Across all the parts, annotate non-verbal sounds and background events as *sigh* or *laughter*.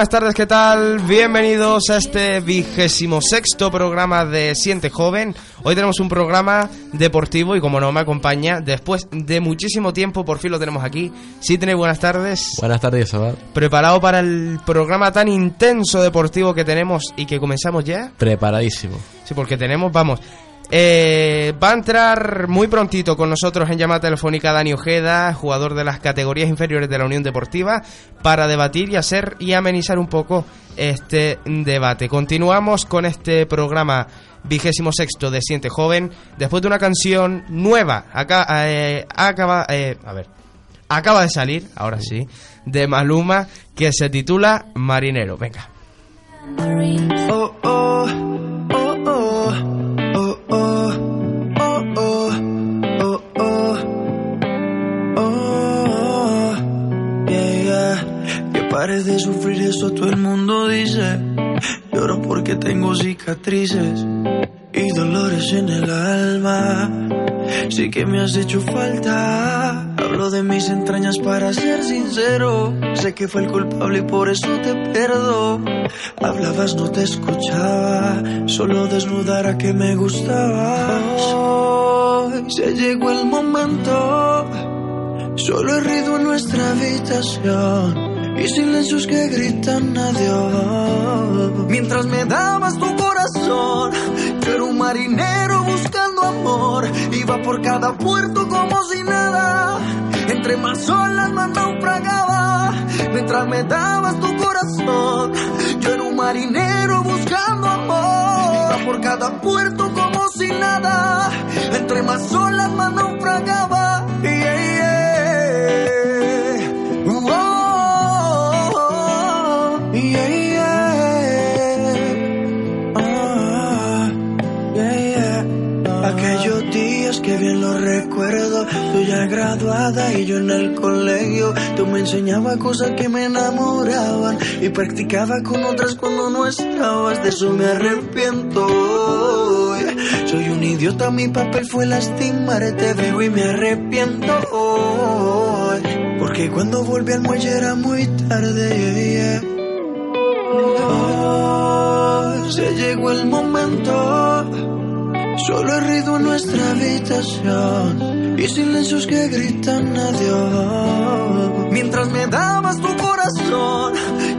buenas tardes, ¿qué tal? Bienvenidos a este vigésimo sexto programa de Siente Joven. Hoy tenemos un programa deportivo y como no me acompaña, después de muchísimo tiempo, por fin lo tenemos aquí. Sí, tenéis buenas tardes. Buenas tardes, Sabad. ¿Preparado para el programa tan intenso deportivo que tenemos y que comenzamos ya? Preparadísimo. Sí, porque tenemos, vamos, eh, va a entrar muy prontito con nosotros en llamada telefónica Dani Ojeda, jugador de las categorías inferiores de la Unión Deportiva, para debatir y hacer y amenizar un poco este debate. Continuamos con este programa vigésimo sexto de Siente Joven, después de una canción nueva, eh, acaba, eh, a ver, acaba de salir, ahora sí, de Maluma, que se titula Marinero. Venga. Oh, oh, oh, pares de sufrir, eso todo el mundo dice. Lloro porque tengo cicatrices y dolores en el alma. Sí que me has hecho falta. Hablo de mis entrañas para ser sincero. Sé que fue el culpable y por eso te perdo. Hablabas, no te escuchaba. Solo desnudara que me gustabas. Hoy se llegó el momento. Solo he ruido en nuestra habitación. Y silencios que gritan adiós. Mientras me dabas tu corazón, yo era un marinero buscando amor. Iba por cada puerto como si nada. Entre más olas más naufragaba. Mientras me dabas tu corazón, yo era un marinero buscando amor. Iba por cada puerto como si nada. Entre más olas más naufragaba. Graduada y yo en el colegio. Tú me enseñabas cosas que me enamoraban y practicaba con otras cuando no estabas. De eso me arrepiento. Soy un idiota, mi papel fue lastimarte, veo y me arrepiento. hoy. Porque cuando volví al muelle era muy tarde. Hoy se llegó el momento. Solo he ruido en nuestra habitación y silencios que gritan adiós. Mientras me dabas tu corazón,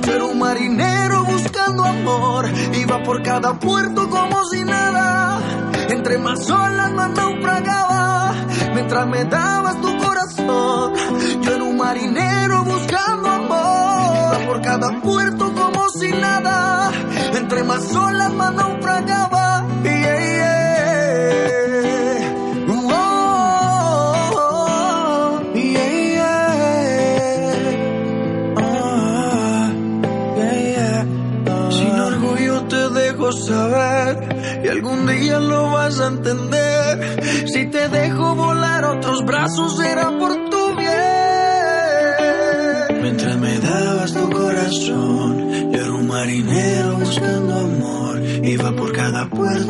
yo era un marinero buscando amor. Iba por cada puerto como si nada. Entre más olas más naufragaba. Mientras me dabas tu corazón, yo era un marinero buscando amor. Iba por cada puerto como si nada. Entre más olas más naufragaba.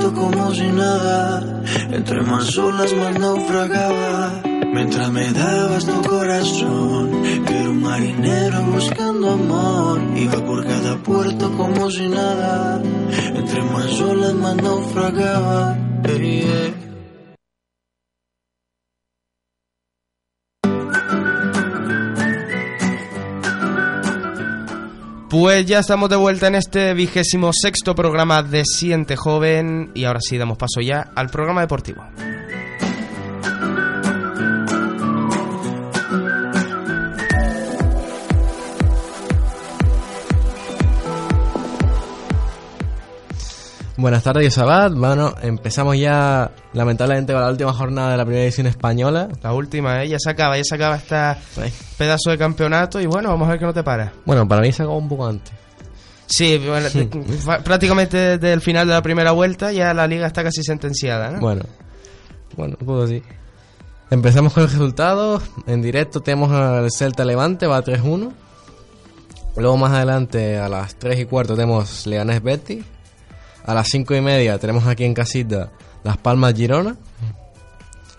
Puerto como si nada. Entre más olas más naufragaba. Mientras me dabas tu corazón, era un marinero buscando amor. Iba por cada puerto como si nada. Entre más olas más naufragaba. Hey, yeah. Ya estamos de vuelta en este vigésimo sexto programa de Siente Joven y ahora sí damos paso ya al programa deportivo. Buenas tardes, Sabad. Bueno, empezamos ya, lamentablemente, con la última jornada de la primera edición española. La última, ¿eh? ya se acaba, ya se acaba este pedazo de campeonato y bueno, vamos a ver qué no te para. Bueno, para mí se acabó un poco antes. Sí, bueno, *laughs* prácticamente desde el final de la primera vuelta ya la liga está casi sentenciada. ¿no? Bueno, bueno, un poco así. Empezamos con los resultados. En directo tenemos al Celta Levante, va 3-1. Luego más adelante, a las 3 y cuarto, tenemos Leganés Betty. A las 5 y media tenemos aquí en casita Las Palmas Girona.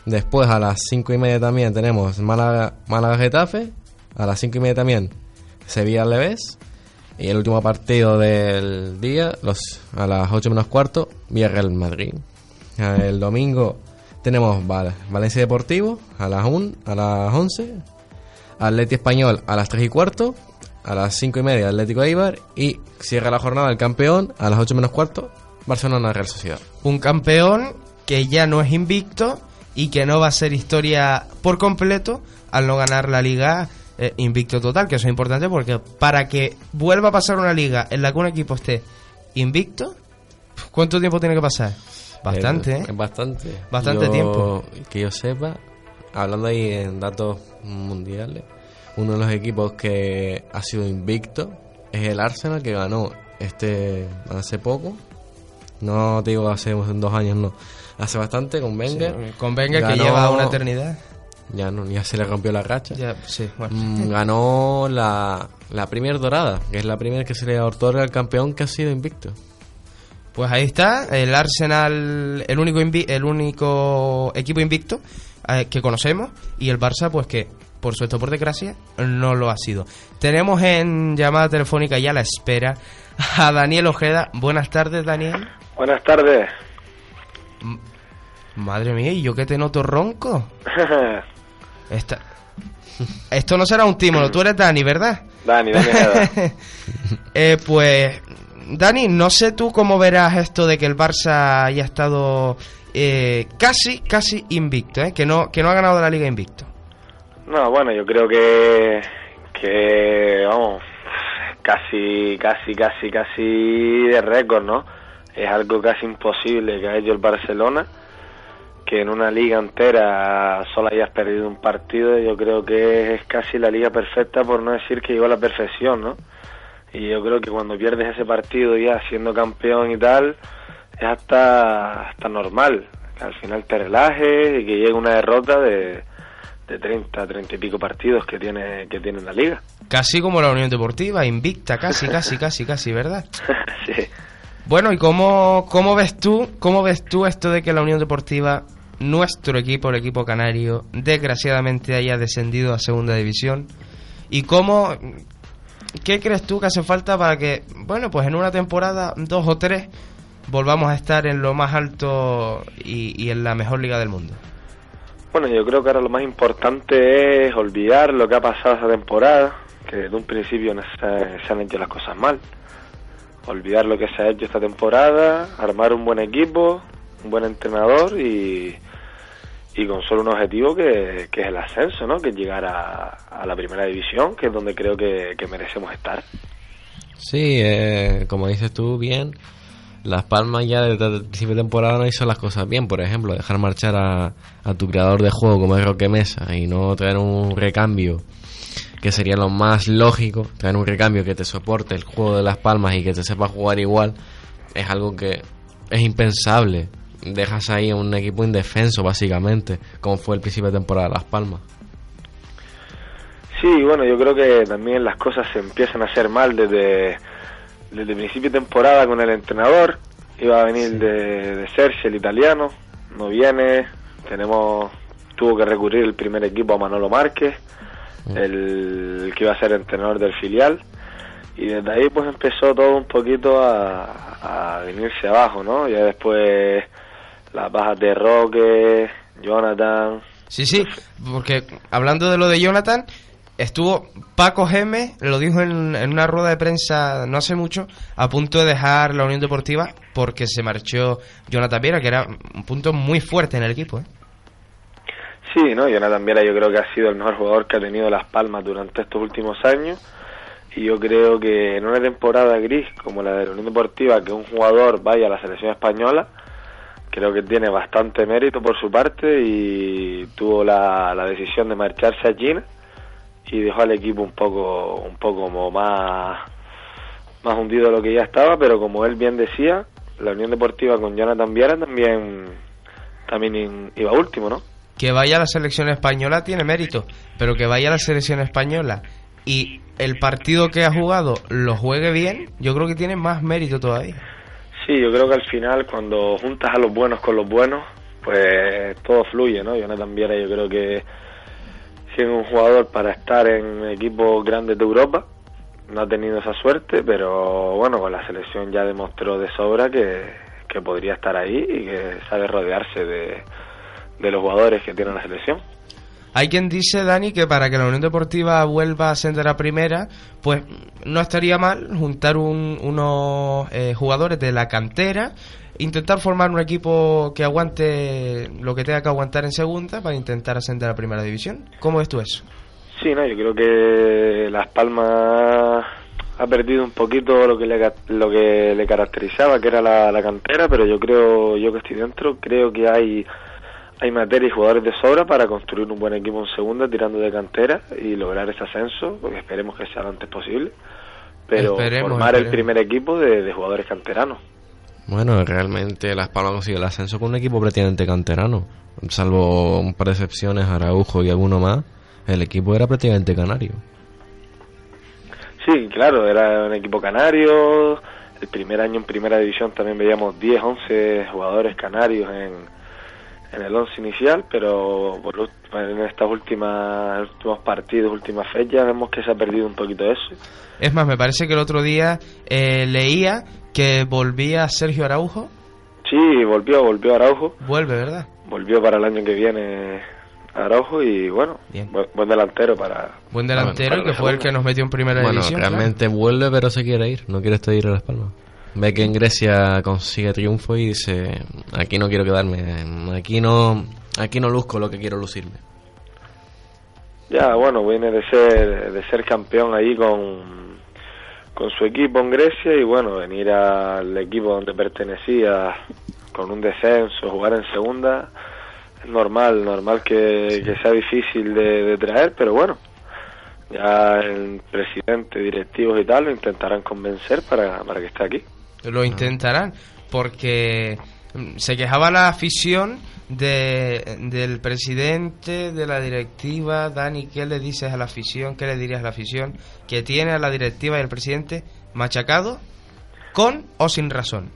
Después a las 5 y media también tenemos Málaga, Málaga Getafe. A las 5 y media también Sevilla Leves. Y el último partido del día, los, a las 8 menos cuarto, Villarreal Madrid. El domingo tenemos Val- Valencia Deportivo a las, 1, a las 11. Atleti Español a las 3 y cuarto. A las 5 y media Atlético Eibar. Y cierra la jornada el campeón a las 8 menos cuarto, Barcelona Real Sociedad. Un campeón que ya no es invicto y que no va a ser historia por completo al no ganar la liga eh, invicto total, que eso es importante porque para que vuelva a pasar una liga en la que un equipo esté invicto, ¿cuánto tiempo tiene que pasar? Bastante, ¿eh? Bastante. Bastante Yo- tiempo. Que yo sepa, hablando ahí en datos mundiales, uno de los equipos que ha sido invicto es el Arsenal, que ganó este hace poco. No te digo hace dos años, no. Hace bastante con Wenger. Sí, con Wenger que lleva una eternidad. Ya, no, ya se le rompió la racha. Ya, sí, bueno. Mm, ganó la, la Premier Dorada, que es la primera que se le otorga al campeón que ha sido invicto. Pues ahí está, el Arsenal, el único invi- el único equipo invicto eh, que conocemos y el Barça pues que por suerte por desgracia no lo ha sido. Tenemos en llamada telefónica ya a la espera a Daniel Ojeda. Buenas tardes, Daniel. Buenas tardes. Madre mía, ¿y yo que te noto ronco? *laughs* Esta- Esto no será un tímulo, tú eres Dani, ¿verdad? Dani, Dani Ojeda. *laughs* Eh, pues, Dani, no sé tú cómo verás esto de que el Barça haya estado eh, casi, casi invicto, ¿eh? que, no, que no ha ganado la liga invicto. No, bueno, yo creo que, que vamos, casi, casi, casi, casi de récord, ¿no? Es algo casi imposible que ha hecho el Barcelona, que en una liga entera solo hayas perdido un partido, yo creo que es casi la liga perfecta, por no decir que llegó a la perfección, ¿no? Y yo creo que cuando pierdes ese partido ya siendo campeón y tal, es hasta, hasta normal, que al final te relajes y que llegue una derrota de, de 30, 30 y pico partidos que tiene, que tiene la liga. Casi como la Unión Deportiva, invicta, casi, casi, casi, casi, ¿verdad? *laughs* sí. Bueno, ¿y cómo, cómo ves tú, cómo ves tú esto de que la Unión Deportiva, nuestro equipo, el equipo canario, desgraciadamente haya descendido a segunda división? ¿Y cómo, qué crees tú que hace falta para que, bueno, pues en una temporada, dos o tres, volvamos a estar en lo más alto y, y en la mejor liga del mundo? Bueno, yo creo que ahora lo más importante es olvidar lo que ha pasado esa temporada, que desde un principio no se, se han hecho las cosas mal. Olvidar lo que se ha hecho esta temporada, armar un buen equipo, un buen entrenador y, y con solo un objetivo que, es el ascenso, ¿no? Que es llegar a, a la primera división, que es donde creo que, que merecemos estar. Sí, eh, como dices tú bien, Las Palmas ya desde el principio de temporada no hizo las cosas bien. Por ejemplo, dejar marchar a, tu creador de juego como es Roque Mesa y no traer un recambio que sería lo más lógico, traer un recambio que te soporte el juego de Las Palmas y que te sepa jugar igual, es algo que es impensable. Dejas ahí un equipo indefenso, básicamente, como fue el principio de temporada de Las Palmas. Sí, bueno, yo creo que también las cosas se empiezan a hacer mal desde, desde principio de temporada con el entrenador. Iba a venir de, de Sergio, el italiano, no viene. Tenemos tuvo que recurrir el primer equipo a Manolo Márquez, el, el que iba a ser entrenador del filial. Y desde ahí pues empezó todo un poquito a, a venirse abajo, ¿no? Ya después las bajas de Roque, Jonathan, Sí, sí, porque hablando de lo de Jonathan, estuvo Paco Geme, lo dijo en, en una rueda de prensa no hace mucho, a punto de dejar la Unión Deportiva porque se marchó Jonathan Viera, que era un punto muy fuerte en el equipo. ¿eh? Sí, ¿no? Jonathan Viera yo creo que ha sido el mejor jugador que ha tenido Las Palmas durante estos últimos años y yo creo que en una temporada gris como la de la Unión Deportiva, que un jugador vaya a la selección española, creo que tiene bastante mérito por su parte y tuvo la, la decisión de marcharse a China y dejó al equipo un poco un poco como más más hundido de lo que ya estaba, pero como él bien decía, la Unión Deportiva con Jonathan Viera también también iba último, ¿no? Que vaya a la selección española tiene mérito, pero que vaya a la selección española y el partido que ha jugado lo juegue bien, yo creo que tiene más mérito todavía. Sí, yo creo que al final cuando juntas a los buenos con los buenos, pues todo fluye, ¿no? Jonathan Viera yo creo que si es un jugador para estar en equipos grandes de Europa, no ha tenido esa suerte, pero bueno, con la selección ya demostró de sobra que, que podría estar ahí y que sabe rodearse de, de los jugadores que tiene la selección. Hay quien dice, Dani, que para que la Unión Deportiva vuelva a ascender a primera, pues no estaría mal juntar un- unos eh, jugadores de la cantera, intentar formar un equipo que aguante lo que tenga que aguantar en segunda para intentar ascender a primera división. ¿Cómo ves tú eso? Sí, no, yo creo que Las Palmas ha perdido un poquito lo que le, lo que le caracterizaba, que era la, la cantera, pero yo creo, yo que estoy dentro, creo que hay hay materia y jugadores de sobra para construir un buen equipo en segunda tirando de cantera y lograr ese ascenso, porque esperemos que sea lo antes posible, pero Esperemos, formar el primer equipo de, de jugadores canteranos. Bueno, realmente Las Palmas consiguió el ascenso con un equipo prácticamente canterano. Salvo un par de excepciones, Araujo y alguno más, el equipo era prácticamente canario. Sí, claro, era un equipo canario. El primer año en primera división también veíamos 10, 11 jugadores canarios en, en el 11 inicial, pero por en estas últimas últimos partidos, últimas fechas, vemos que se ha perdido un poquito eso. Es más, me parece que el otro día eh, leía que volvía Sergio Araujo. Sí, volvió, volvió Araujo, Vuelve, ¿verdad? volvió para el año que viene Araujo y bueno, Bien. buen, buen delantero para... Buen delantero para que fue el que nos metió en primera Bueno, división. realmente vuelve pero se quiere ir, no quiere estar ir a Las Palmas. Ve que en Grecia consigue triunfo y dice, aquí no quiero quedarme, aquí no, aquí no luzco lo que quiero lucirme. Ya, bueno, viene de ser de ser campeón ahí con, con su equipo en Grecia y bueno, venir al equipo donde pertenecía con un descenso, jugar en segunda, es normal, normal que, que sea difícil de, de traer, pero bueno, ya el presidente, directivos y tal lo intentarán convencer para, para que esté aquí. Lo intentarán, porque mm, se quejaba la afición de, del presidente, de la directiva. Dani, ¿qué le dices a la afición? ¿Qué le dirías a la afición que tiene a la directiva y al presidente machacado con o sin razón?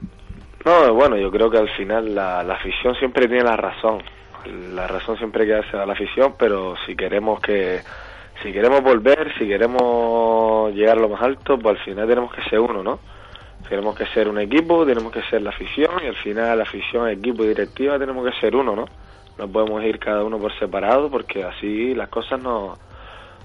No, bueno, yo creo que al final la, la afición siempre tiene la razón. La razón siempre hay que darse a la afición, pero si queremos que si queremos volver, si queremos llegar a lo más alto, pues al final tenemos que ser uno, ¿no? Tenemos que ser un equipo, tenemos que ser la afición y al final la afición, equipo y directiva tenemos que ser uno, ¿no? No podemos ir cada uno por separado porque así las cosas no,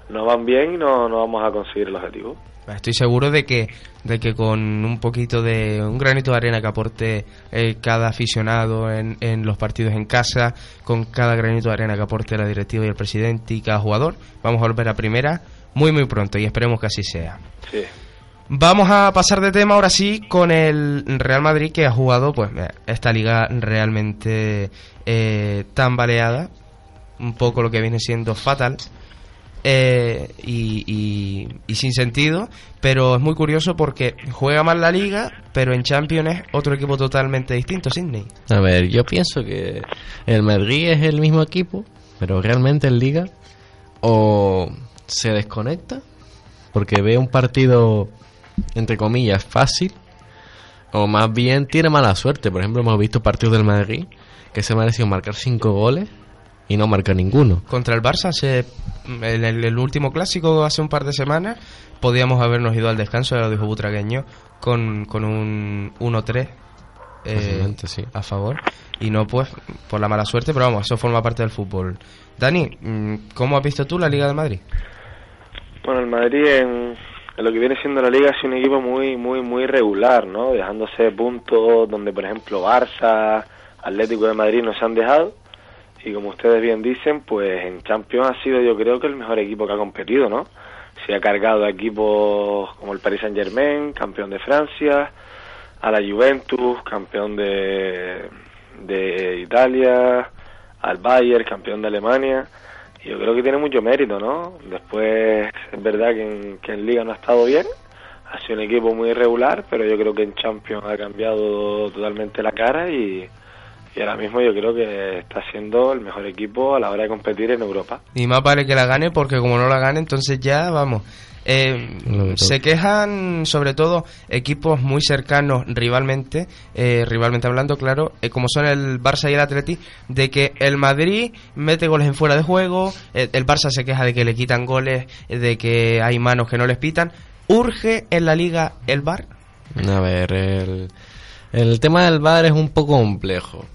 no van bien y no, no vamos a conseguir el objetivo. Estoy seguro de que, de que con un poquito de un granito de arena que aporte eh, cada aficionado en, en los partidos en casa, con cada granito de arena que aporte la directiva y el presidente y cada jugador, vamos a volver a primera muy muy pronto y esperemos que así sea. Sí. Vamos a pasar de tema ahora sí con el Real Madrid que ha jugado pues esta liga realmente eh, tambaleada, un poco lo que viene siendo fatal eh, y, y- y sin sentido, pero es muy curioso porque juega mal la liga, pero en Champions es otro equipo totalmente distinto, Sydney. A ver, yo pienso que el Madrid es el mismo equipo, pero realmente en Liga o se desconecta porque ve un partido entre comillas fácil o más bien tiene mala suerte. Por ejemplo, hemos visto partidos del Madrid que se mereció marcar cinco goles y no marca ninguno. Contra el Barça, se, en el, el último clásico hace un par de semanas, podíamos habernos ido al descanso, ya lo dijo Butragueño, con, con un 1-3 eh, sí. a favor. Y no pues por la mala suerte, pero vamos, eso forma parte del fútbol. Dani, mm, ¿cómo has visto tú la Liga de Madrid? Bueno, el Madrid en, lo que viene siendo la liga sido un equipo muy, muy, muy regular, ¿no? Dejándose puntos donde, por ejemplo, Barça, Atlético de Madrid no se han dejado. Y como ustedes bien dicen, pues en Champions ha sido yo creo que el mejor equipo que ha competido, ¿no? Se ha cargado a equipos como el Paris Saint Germain, campeón de Francia, a la Juventus, campeón de, de Italia, al Bayern, campeón de Alemania. Yo creo que tiene mucho mérito, ¿no? Después es verdad que en, que en Liga no ha estado bien, ha sido un equipo muy irregular, pero yo creo que en Champions ha cambiado totalmente la cara y, y ahora mismo yo creo que está siendo el mejor equipo a la hora de competir en Europa. Y más vale que la gane porque como no la gane, entonces ya, vamos, Eh, se quejan sobre todo equipos muy cercanos rivalmente, eh, rivalmente hablando, claro, eh, como son el Barça y el Atleti, de que el Madrid mete goles en fuera de juego, eh, el Barça se queja de que le quitan goles, de que hay manos que no les pitan. ¿Urge en la liga el VAR? A ver, el, el tema del VAR es un poco complejo.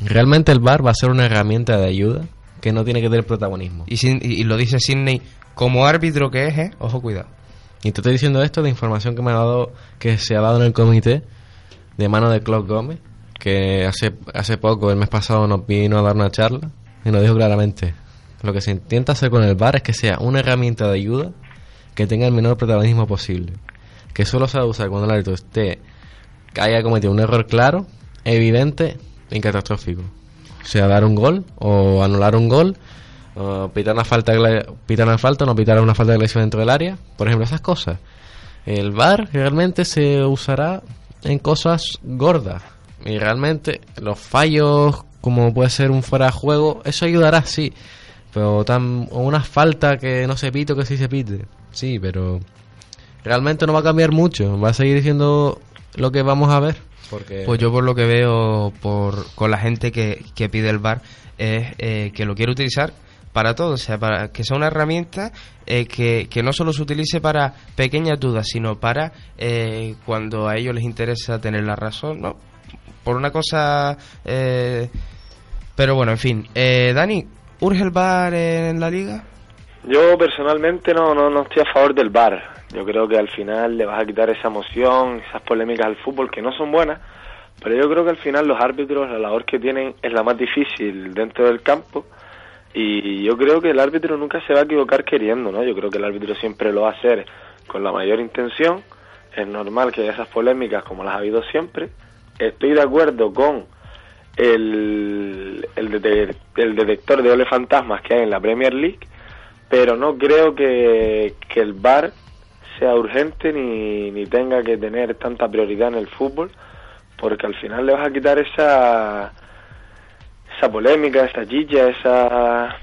Realmente el VAR va a ser una herramienta de ayuda que no tiene que tener protagonismo. Y, sin- y lo dice Sidney como árbitro que es, ¿eh? Ojo, cuidado. Y te estoy diciendo esto de información que me ha dado, que se ha dado en el comité de mano de Claude Gómez, que hace, hace poco, el mes pasado, nos vino a dar una charla y nos dijo claramente, lo que se intenta hacer con el VAR es que sea una herramienta de ayuda que tenga el menor protagonismo posible. Que solo se va a usar cuando el árbitro esté, haya cometido un error claro, evidente y catastrófico. O sea, dar un gol o anular un gol o pitar una falta, pitar una falta no pitar una falta de agresión dentro del área. Por ejemplo, esas cosas. El VAR realmente se usará en cosas gordas. Y realmente los fallos, como puede ser un fuera de juego, eso ayudará, sí. Pero tan, o una falta que no se pite o que sí se pite. Sí, pero realmente no va a cambiar mucho. Va a seguir siendo lo que vamos a ver. Porque Pues yo por lo que veo por, con la gente que, que pide el VAR es eh, que lo quiere utilizar para todo, o sea, para que sea una herramienta eh, que, que no solo se utilice para pequeñas dudas, sino para eh, cuando a ellos les interesa tener la razón, ¿no? Por una cosa... eh, pero bueno, en fin. Eh, Dani, ¿urge el VAR en la liga? Yo personalmente no, no, no estoy a favor del VAR. Yo creo que al final le vas a quitar esa emoción, esas polémicas al fútbol que no son buenas, pero yo creo que al final los árbitros, la labor que tienen es la más difícil dentro del campo y yo creo que el árbitro nunca se va a equivocar queriendo, ¿no? Yo creo que el árbitro siempre lo va a hacer con la mayor intención. Es normal que haya esas polémicas como las ha habido siempre. Estoy de acuerdo con el, el, el detector de ole fantasmas que hay en la Premier League, pero no creo que, que el VAR sea urgente ni, ni tenga que tener tanta prioridad en el fútbol, porque al final le vas a quitar esa esa polémica, esa chicha, esa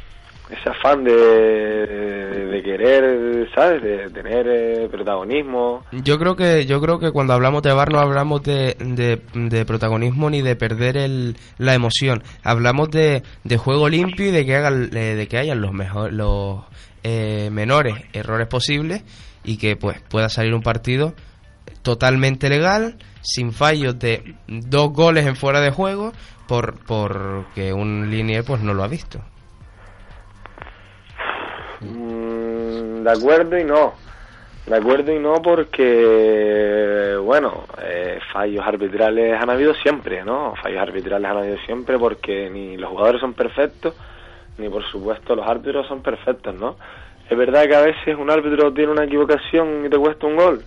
ese afán de, de, querer, ¿sabes? De tener eh, protagonismo. Yo creo que yo creo que cuando hablamos de VAR no hablamos de, de, protagonismo ni de perder el, la emoción. Hablamos de, juego limpio y de que hagan de que hayan los mejor, los eh, menores errores posibles y que pues pueda salir un partido totalmente legal, sin fallos de dos goles en fuera de juego por porque un linier pues no lo ha visto. Mm, de acuerdo y no. De acuerdo y no porque, bueno, eh, fallos arbitrales han habido siempre, ¿no? Fallos arbitrales han habido siempre porque ni los jugadores son perfectos, ni por supuesto los árbitros son perfectos, ¿no? Es verdad que a veces un árbitro tiene una equivocación y te cuesta un gol,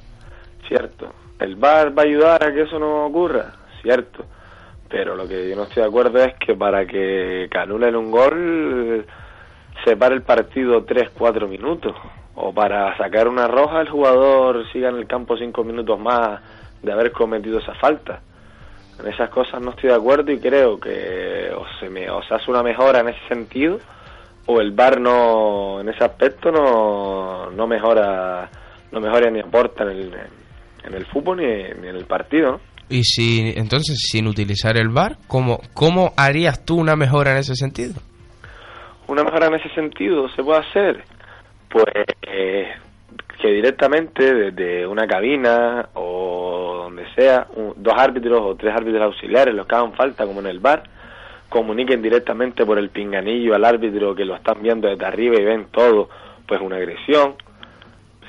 cierto. El VAR va a ayudar a que eso no ocurra, cierto. Pero lo que yo no estoy de acuerdo es que para que, que anulen un gol se para el partido 3-4 minutos. O para sacar una roja el jugador siga en el campo 5 minutos más de haber cometido esa falta. En esas cosas no estoy de acuerdo y creo que o se, me, o se hace una mejora en ese sentido o el VAR no, en ese aspecto no, no mejora no mejora ni aporta en el, en el fútbol ni, ni en el partido. Y si entonces sin utilizar el VAR, ¿cómo cómo harías tú una mejora en ese sentido? una mejora en ese sentido se puede hacer pues eh, que directamente desde una cabina o donde sea un- dos árbitros o tres árbitros auxiliares los que hagan falta como en el bar comuniquen directamente por el pinganillo al árbitro que lo están viendo desde arriba y ven todo pues una agresión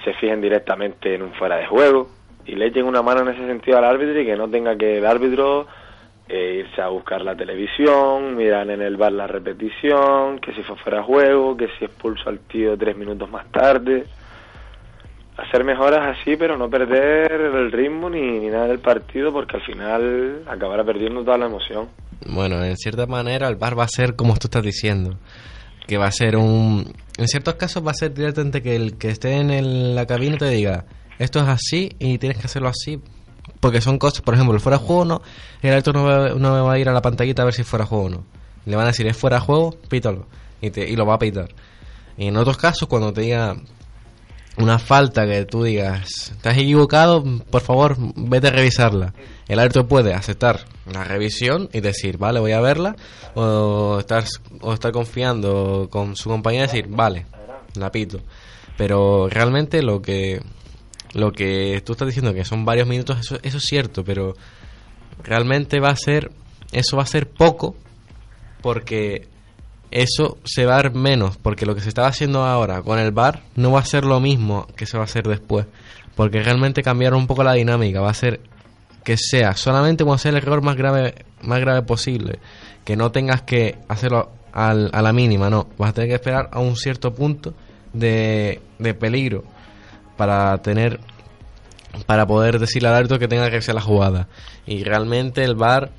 se fijen directamente en un fuera de juego y le echen una mano en ese sentido al árbitro y que no tenga que el árbitro eh, irse a buscar la televisión, mirar en el bar la repetición, que si fue fuera juego, que si expulso al tío tres minutos más tarde. Hacer mejoras así, pero no perder el ritmo ni, ni nada del partido, porque al final acabará perdiendo toda la emoción. Bueno, en cierta manera el bar va a ser como tú estás diciendo. Que va a ser un... En ciertos casos va a ser directamente que el que esté en la cabina te diga, esto es así y tienes que hacerlo así. Porque son cosas, por ejemplo, fuera de juego no, el árbitro no va, no va a ir a la pantallita a ver si fuera de juego no. Le van a decir, es fuera de juego, pítalo. Y, te, y lo va a pitar. Y en otros casos, cuando te diga, una falta que tú digas, estás equivocado, por favor, vete a revisarla. El árbitro puede aceptar la revisión y decir, vale, voy a verla, o estar, o estar confiando con su compañía y decir, vale, la pito. Pero realmente lo que, lo que tú estás diciendo, que son varios minutos, eso, eso es cierto, pero realmente va a ser, eso va a ser poco, porque eso se va a ver menos, porque lo que se estaba haciendo ahora con el bar no va a ser lo mismo que se va a hacer después, porque realmente cambiaron un poco la dinámica, va a ser que sea solamente cuando sea el error más grave más grave posible, que no tengas que hacerlo al- a la mínima, no, vas a tener que esperar a un cierto punto de, de peligro para tener para poder decirle al árbitro que tenga que hacer la jugada. Y realmente el VAR,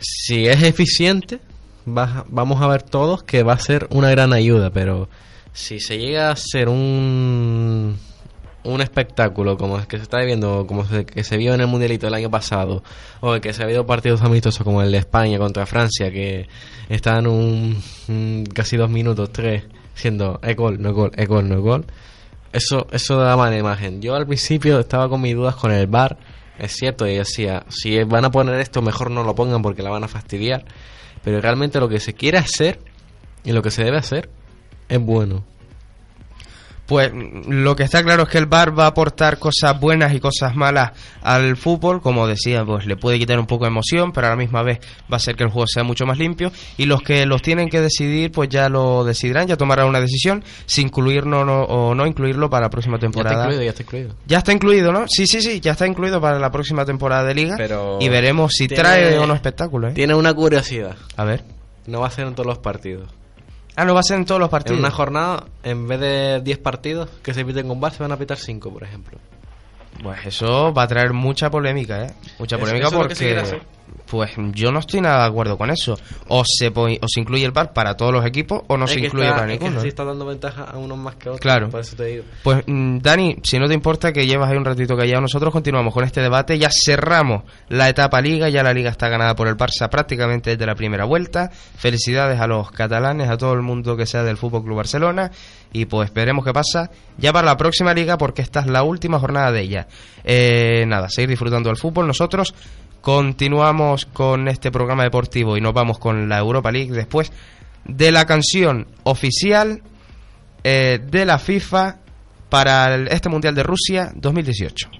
si es eficiente, va- vamos a ver todos que va a ser una gran ayuda, pero si se llega a ser un un espectáculo como el que se está viviendo, como se, que se vio en el Mundialito el año pasado, o el que se ha habido partidos amistosos como el de España contra Francia, que están un, casi dos minutos, tres, siendo es gol, no gol, es gol, no gol. Eso, eso da mala imagen. Yo al principio estaba con mis dudas con el bar, es cierto, y decía, si van a poner esto, mejor no lo pongan porque la van a fastidiar. Pero realmente lo que se quiere hacer y lo que se debe hacer es bueno. Pues lo que está claro es que el VAR va a aportar cosas buenas y cosas malas al fútbol, como decía, pues le puede quitar un poco de emoción, pero a la misma vez va a hacer que el juego sea mucho más limpio y los que los tienen que decidir, pues ya lo decidirán, ya tomarán una decisión si incluirlo o no, o no incluirlo para la próxima Ya está temporada. incluido, ya está incluido. Ya está incluido, ¿no? Sí, sí, sí, ya está incluido para la próxima temporada de liga Pero y veremos si tiene- trae o no espectáculo, ¿eh? Tiene una curiosidad. A ver. No va a ser en todos los partidos. Ah, no va a ser en todos los partidos. En una jornada, en vez de 10 partidos que se piten con VAR, se van a pitar 5, por ejemplo. Pues eso va a traer mucha polémica, ¿eh? Mucha polémica eso porque... Pues yo no estoy nada de acuerdo con eso. O se, o se incluye el VAR para todos los equipos o no Es se que incluye está- para es que ninguno. sí ¿eh? está dando ventaja a unos más que a otros. Claro. Por eso te digo. Pues mm, Dani, si no te importa que llevas ahí un ratito callado, nosotros continuamos con este debate. Ya cerramos la etapa liga, ya la liga está ganada por el Barça prácticamente desde la primera vuelta. Felicidades a los catalanes, a todo el mundo que sea del Fútbol Club Barcelona. Y pues veremos qué pasa ya para la próxima liga, porque esta es la última jornada de ella. Eh, nada, seguir disfrutando del fútbol. Nosotros continuamos con este programa deportivo y nos vamos con la Europa League después de la canción oficial eh, de la FIFA para este Mundial de Rusia 2018.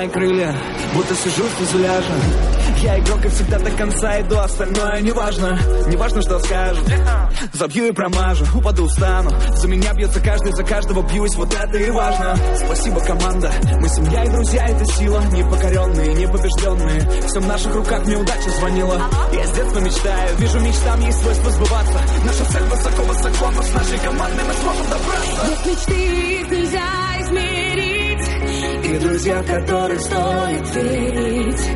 Мои крылья. Будто сижу в фюзеляже. Я игрок и всегда до конца иду Остальное неважно. Неважно, что скажут. Забью и промажу, упаду, встану За меня бьется каждый, за каждого бьюсь Вот это и важно. Спасибо, команда. Мы семья и друзья, это сила. Непокоренные, непобежденные. Все в наших руках, мне удача звонила. Я с детства мечтаю, вижу мечтам есть свойство сбываться. Наша цель высоко-высоко, но с нашей командой мы сможем добраться. Есть мечты, их нельзя И друзья, которых стоит верить.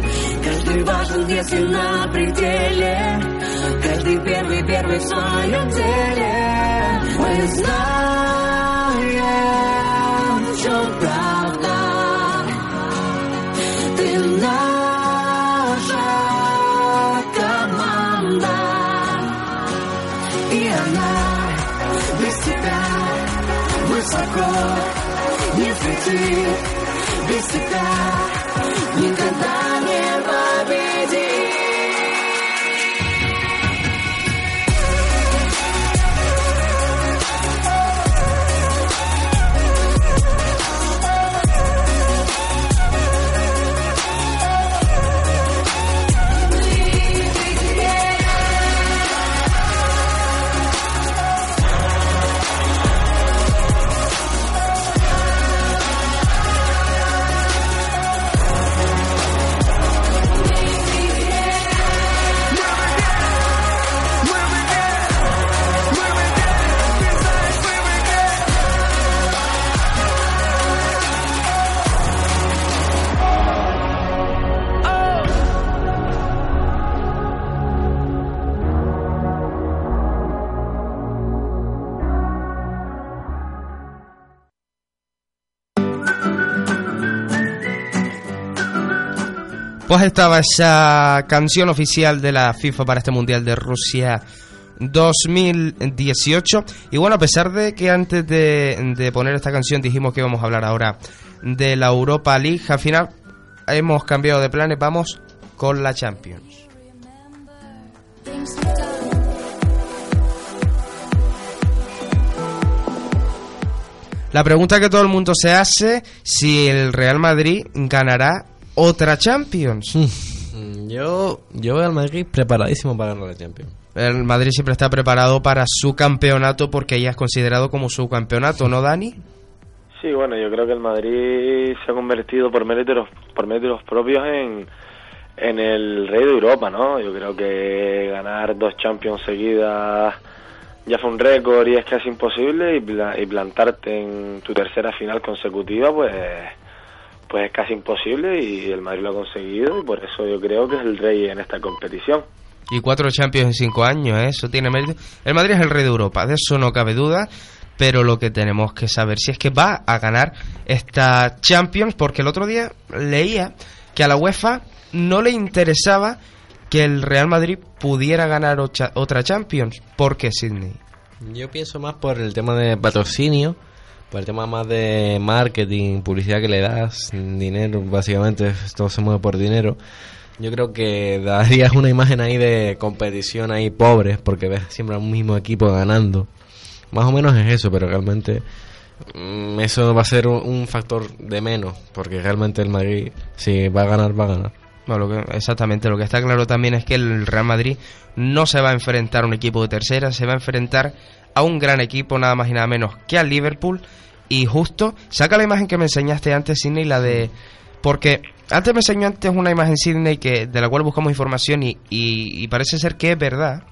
Каждый важен, если на пределе. Каждый первый, первый в своем деле. Мы знаем, в чем правда. Ты наша команда. И она без тебя высоко не взлетит Без тебя никогда Pues estaba esa canción oficial de la FIFA para este Mundial de Rusia 2018. Y bueno, a pesar de que antes de, de poner esta canción dijimos que íbamos a hablar ahora de la Europa League, al final hemos cambiado de planes, vamos con la Champions. La pregunta que todo el mundo se hace, si el Real Madrid ganará otra Champions. Mm, Yo, yo veo al Madrid preparadísimo para ganar la Champions. El Madrid siempre está preparado para su campeonato porque ya es considerado como su campeonato, ¿no, Dani? Sí, bueno, yo creo que el Madrid se ha convertido por méritos, por méritos propios en, en el rey de Europa, ¿no? Yo creo que ganar dos Champions seguidas ya fue un récord y es casi imposible y, pla- y plantarte en tu tercera final consecutiva, pues pues es casi imposible y el Madrid lo ha conseguido y por eso yo creo que es el rey en esta competición. Y cuatro Champions en cinco años, ¿eh? eso tiene mérito. El Madrid es el rey de Europa, de eso no cabe duda. Pero lo que tenemos que saber si es que va a ganar esta Champions, porque el otro día leía que a la UEFA no le interesaba que el Real Madrid pudiera ganar ocha- otra Champions. ¿Por qué, Sidney? Yo pienso más por el tema de patrocinio, el tema más de marketing, publicidad que le das, dinero, básicamente todo se mueve por dinero. Yo creo que darías una imagen ahí de competición ahí pobre, porque ves siempre al mismo equipo ganando. Más o menos es eso, pero realmente mm, eso va a ser un, un factor de menos, porque realmente el Madrid, si va a ganar, va a ganar. Bueno, lo que, exactamente, lo que está claro también es que el Real Madrid no se va a enfrentar a un equipo de tercera, se va a enfrentar a un gran equipo, nada más y nada menos que al Liverpool. Y justo, saca la imagen que me enseñaste antes, Sidney, la de... Porque antes me enseñó antes una imagen, Sidney, que, de la cual buscamos información y, y- parece ser que es verdad.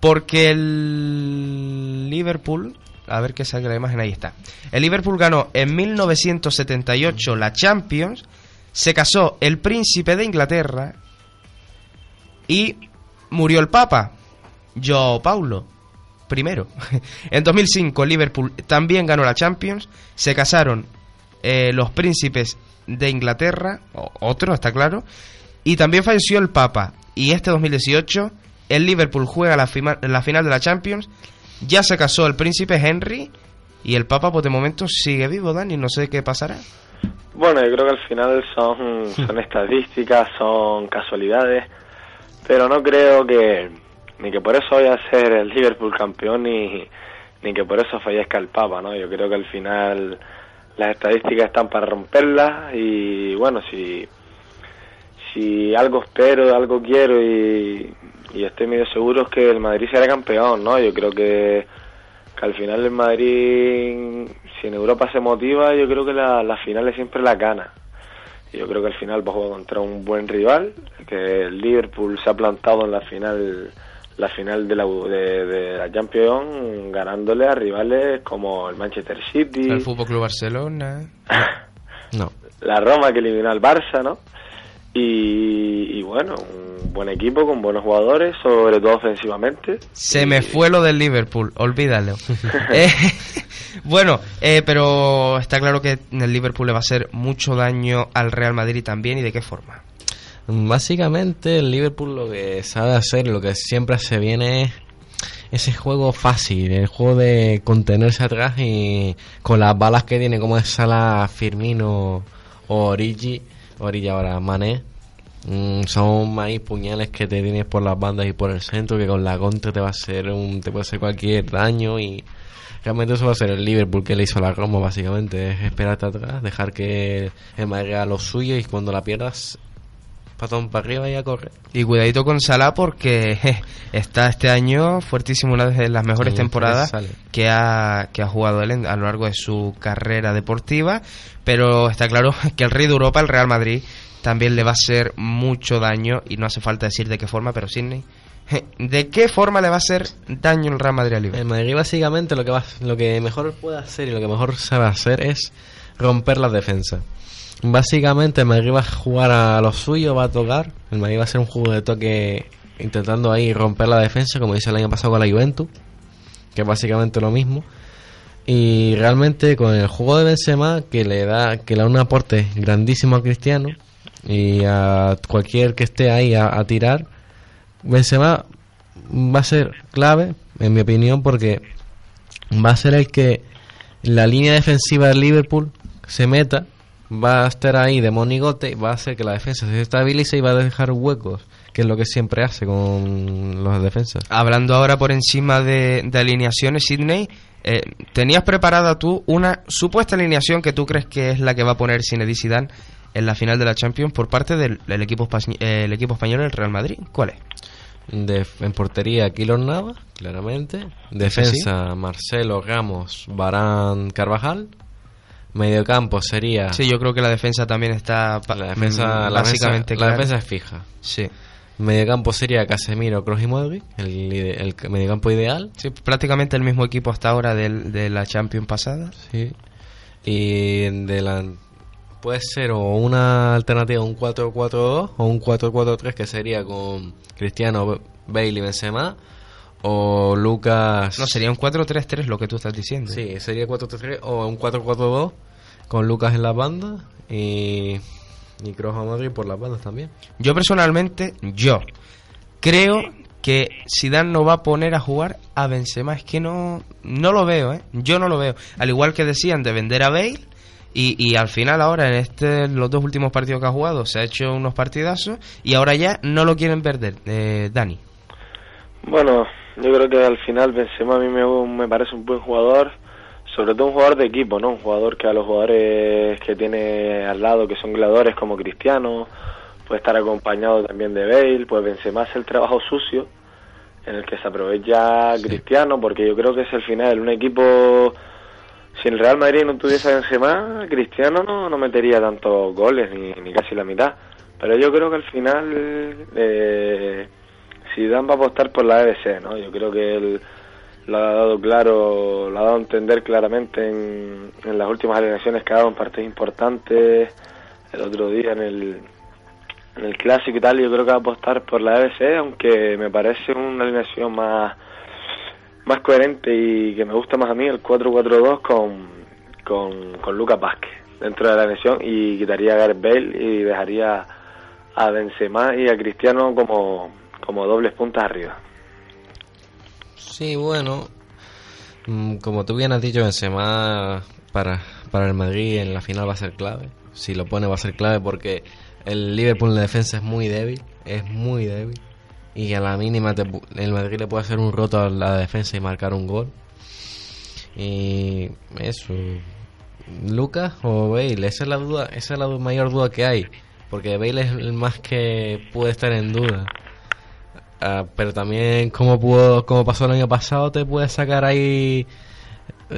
Porque el Liverpool... A ver que salga la imagen, ahí está. El Liverpool ganó en 1978 la Champions, se casó el príncipe de Inglaterra y murió el Papa, Joao Paulo primero. En 2005 el Liverpool también ganó la Champions, se casaron eh, los príncipes de Inglaterra, otro está claro, y también falleció el Papa. Y este 2018 el Liverpool juega la, fima- la final de la Champions, ya se casó el príncipe Henry y el Papa pues de momento sigue vivo, Dani, no sé qué pasará. Bueno, yo creo que al final son, son *laughs* estadísticas, son casualidades, pero no creo que ni que por eso vaya a ser el Liverpool campeón ni, ni que por eso fallezca el Papa, ¿no? Yo creo que al final las estadísticas están para romperlas y bueno, si, si algo espero, algo quiero y, y estoy medio seguro es que el Madrid será campeón, ¿no? Yo creo que, que al final el Madrid, si en Europa se motiva, yo creo que la, las finales siempre la gana. Yo creo que al final va a jugar contra un buen rival, que el Liverpool se ha plantado en la final la final de la, de, de la Champions ganándole a rivales como el Manchester City, El Fútbol Club Barcelona. *laughs* No. la Roma que eliminó al Barça, ¿no? Y, y bueno, un buen equipo con buenos jugadores, sobre todo ofensivamente. Se me fue lo del Liverpool, olvídalo. *laughs* *laughs* Eh, bueno, eh, pero está claro que el Liverpool le va a hacer mucho daño al Real Madrid también y de qué forma. Básicamente el Liverpool lo que sabe hacer, lo que siempre se viene es ese juego fácil, el juego de contenerse atrás y con las balas que tiene como es Sala, Firmino o Origi, Origi ahora Mané, mm, son ahí puñales que te tienes por las bandas y por el centro que con la contra te va a hacer un, te puede hacer cualquier daño y realmente eso va a ser el Liverpool que le hizo la Roma básicamente, es esperarte atrás, dejar que el Madrid lo suyo y cuando la pierdas patón para arriba y a correr. Y cuidadito con Salah porque je, está este año fuertísimo, una de las mejores Sí, temporadas que ha, que ha jugado él en- a lo largo de su carrera deportiva. Pero está claro *laughs* que el rey de Europa, el Real Madrid, también le va a hacer mucho daño y no hace falta decir de qué forma, pero Sidney, ¿de qué forma le va a hacer daño el Real Madrid al El Liverpool? Madrid básicamente lo que va, lo que mejor puede hacer y lo que mejor sabe hacer es romper las defensas. Básicamente el Madrid va a jugar a lo suyo, va a tocar. El Madrid va a hacer un juego de toque intentando ahí romper la defensa, como hizo el año pasado con la Juventus, que es básicamente lo mismo. Y realmente con el juego de Benzema que le da que le da un aporte grandísimo a Cristiano y a cualquier que esté ahí a, a tirar, Benzema va a ser clave, en mi opinión, porque va a ser el que la línea defensiva del Liverpool se meta, va a estar ahí de monigote, va a hacer que la defensa se estabilice y va a dejar huecos, que es lo que siempre hace con los defensas. Hablando ahora por encima de, de alineaciones, Sidney, eh, ¿tenías preparada tú una supuesta alineación que tú crees que es la que va a poner Zinedine Zidane en la final de la Champions por parte del, del equipo, eh, el equipo español, el Real Madrid? ¿Cuál es? De, en portería, Keylor Nava, claramente. Defensa, Marcelo, Ramos, Barán, Carvajal. Mediocampo sería... Sí, yo creo que la defensa también está la defensa, la básicamente la clara. defensa es fija. Sí. Mediocampo sería Casemiro, Kroos y Modric, el, el mediocampo ideal. Sí, prácticamente el mismo equipo hasta ahora del- de la Champions pasada. Sí. Y de la, puede ser o una alternativa un 4-4-2 o un 4-4-3 que sería con Cristiano, Bale y Benzema o Lucas No, sería un 4-3-3 lo que tú estás diciendo. Sí, sería 4-3-3 o un 4-4-2 con Lucas en las bandas y y Kroos a Madrid por las bandas también. Yo personalmente, yo creo que Zidane no va a poner a jugar a Benzema. Es que no, no lo veo, ¿eh? Yo no lo veo. Al igual que decían de vender a Bale. Y, y al final ahora en este los dos últimos partidos que ha jugado se ha hecho unos partidazos y ahora ya no lo quieren perder. Eh, Dani. Bueno, yo creo que al final Benzema a mí me, me parece un buen jugador, sobre todo un jugador de equipo, ¿no? Un jugador que a los jugadores que tiene al lado, que son gladiadores como Cristiano, puede estar acompañado también de Bale, pues Benzema hace el trabajo sucio en el que se aprovecha Cristiano, porque yo creo que es el final, un equipo si el Real Madrid no tuviese a Benzema, Cristiano no, no metería tantos goles, ni, ni casi la mitad. Pero yo creo que al final eh, Zidane va a apostar por la EBC, ¿no? Yo creo que él lo ha dado claro, lo ha dado a entender claramente en, en las últimas alineaciones que ha dado en partidos importantes, el otro día en el, en el clásico y tal, yo creo que va a apostar por la EBC, aunque me parece una alineación más más coherente y que me gusta más a mí el 4-4-2 con, con, con Lucas Vázquez dentro de la lesión y quitaría a Gareth Bale y dejaría a Benzema y a Cristiano como, como dobles puntas arriba. Sí, bueno, mm, como tú bien has dicho, Benzema para, para el Madrid en la final va a ser clave. Si lo pone va a ser clave porque el Liverpool en la defensa es muy débil, es muy débil. Y a la mínima te el Madrid le puede hacer un roto a la defensa y marcar un gol. Y eso. Lucas o Bale, esa es la duda, esa es la mayor duda que hay, porque Bale es el más que puede estar en duda. Ah, pero también como pudo, como pasó el año pasado, te puede sacar ahí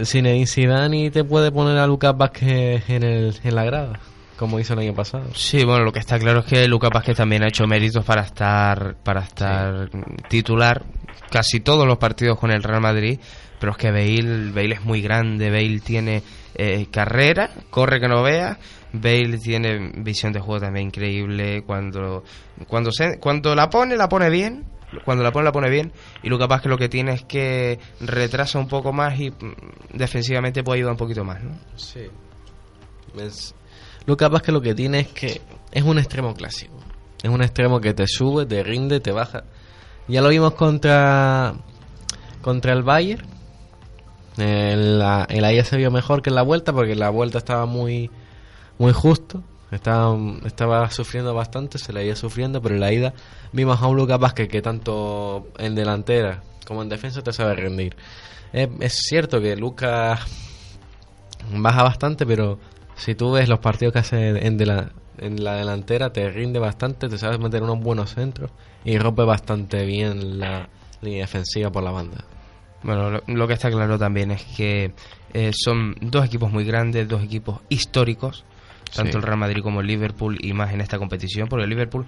Zinedine Zidane y te puede poner a Lucas Vázquez en el en la grada, como hizo el año pasado. Sí, bueno, lo que está claro es que Lucas Vázquez también ha hecho méritos para estar para estar titular casi todos los partidos con el Real Madrid, pero es que Bale, Bale es muy grande, Bale tiene eh, carrera, corre que no vea, Bale tiene visión de juego también increíble, cuando cuando se, cuando la pone la pone bien, cuando la pone la pone bien y Lucas Vázquez lo que tiene es que retrasa un poco más y mm, defensivamente puede ayudar un poquito más, ¿no? Sí. Es- Lucas Vázquez lo que tiene es que es un extremo clásico. Es un extremo que te sube, te rinde, te baja. Ya lo vimos contra contra el Bayern. En la, en la ida se vio mejor que en la vuelta porque en la vuelta estaba muy muy justo. Estaba, sufriendo bastante, se la iba sufriendo, pero en la ida vimos a un Lucas Vázquez que tanto en delantera como en defensa te sabe rendir. Es, cierto que Lucas baja bastante, pero si tú ves los partidos que hace en, la, en la delantera, te rinde bastante, te sabes meter unos buenos centros y rompe bastante bien la línea defensiva por la banda. Bueno, lo, lo que está claro también es que eh, son dos equipos muy grandes, dos equipos históricos, tanto Sí. el Real Madrid como el Liverpool y más en esta competición, porque el Liverpool,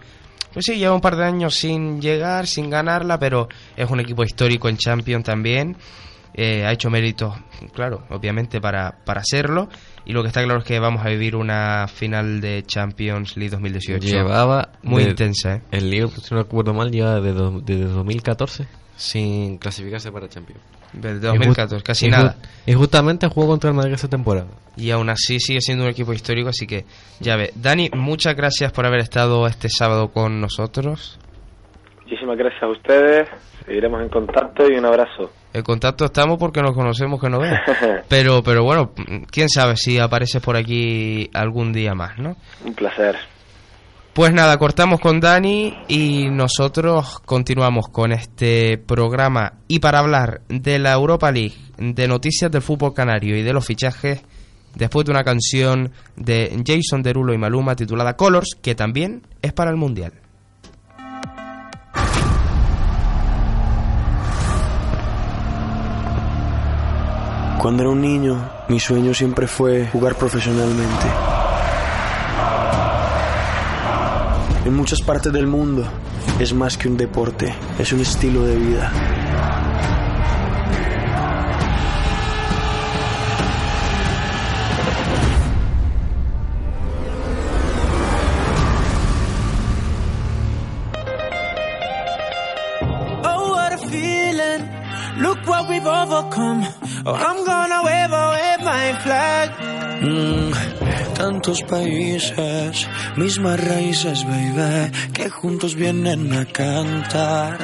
pues sí, lleva un par de años sin llegar, sin ganarla, pero es un equipo histórico en Champions también. Eh, ha hecho méritos, claro, obviamente para, para hacerlo. Y lo que está claro es que vamos a vivir una final de Champions League 2018 Llevaba muy de- intensa, ¿eh? El Liverpool, si no recuerdo mal, lleva desde, desde 2014 sin clasificarse para Champions. Ju- 2014, casi y nada. Y justamente jugó contra el Madrid esa temporada. y aún así sigue siendo un equipo histórico, así que ya ve. Dani, muchas gracias por haber estado este sábado con nosotros. Muchísimas gracias a ustedes. Seguiremos en contacto y un abrazo. En contacto estamos porque nos conocemos que no veas. *laughs* Pero, pero bueno, quién sabe si apareces por aquí algún día más, ¿no? Un placer. Pues nada, cortamos con Dani y nosotros continuamos con este programa. Y para hablar de la Europa League, de noticias del fútbol canario y de los fichajes, después de una canción de Jason Derulo y Maluma titulada Colors, que también es para el Mundial. Cuando era un niño, mi sueño siempre fue jugar profesionalmente. En muchas partes del mundo es más que un deporte, es un estilo de vida. Oh, feeling. Look what we've overcome. Oh, I'm gonna wave away my flag. Mm, tantos países, mismas raíces, baby, que juntos vienen a cantar.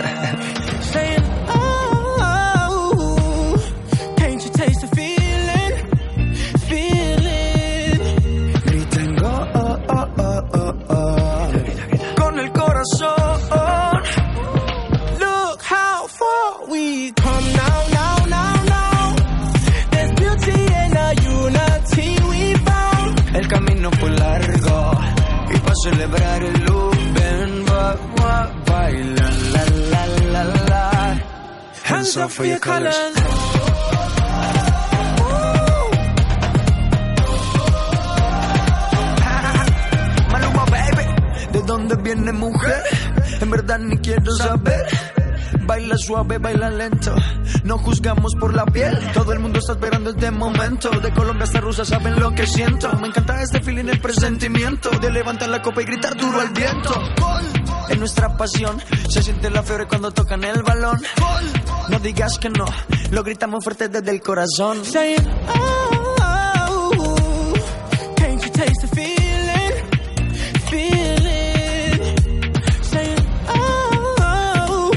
Maluma, baby, ¿de dónde viene mujer? En verdad ni quiero saber. Baila suave, baila lento. No juzgamos por la piel. Todo el mundo está esperando este momento. De Colombia hasta Rusia saben lo que siento. Me encanta este feeling, el presentimiento. De levantar la copa y gritar duro al viento. En nuestra pasión se siente la fiebre cuando tocan el balón. No digas que no, lo gritamos fuerte desde el corazón. Saying, oh, oh, can't you taste the feeling? Feeling. Saying, oh,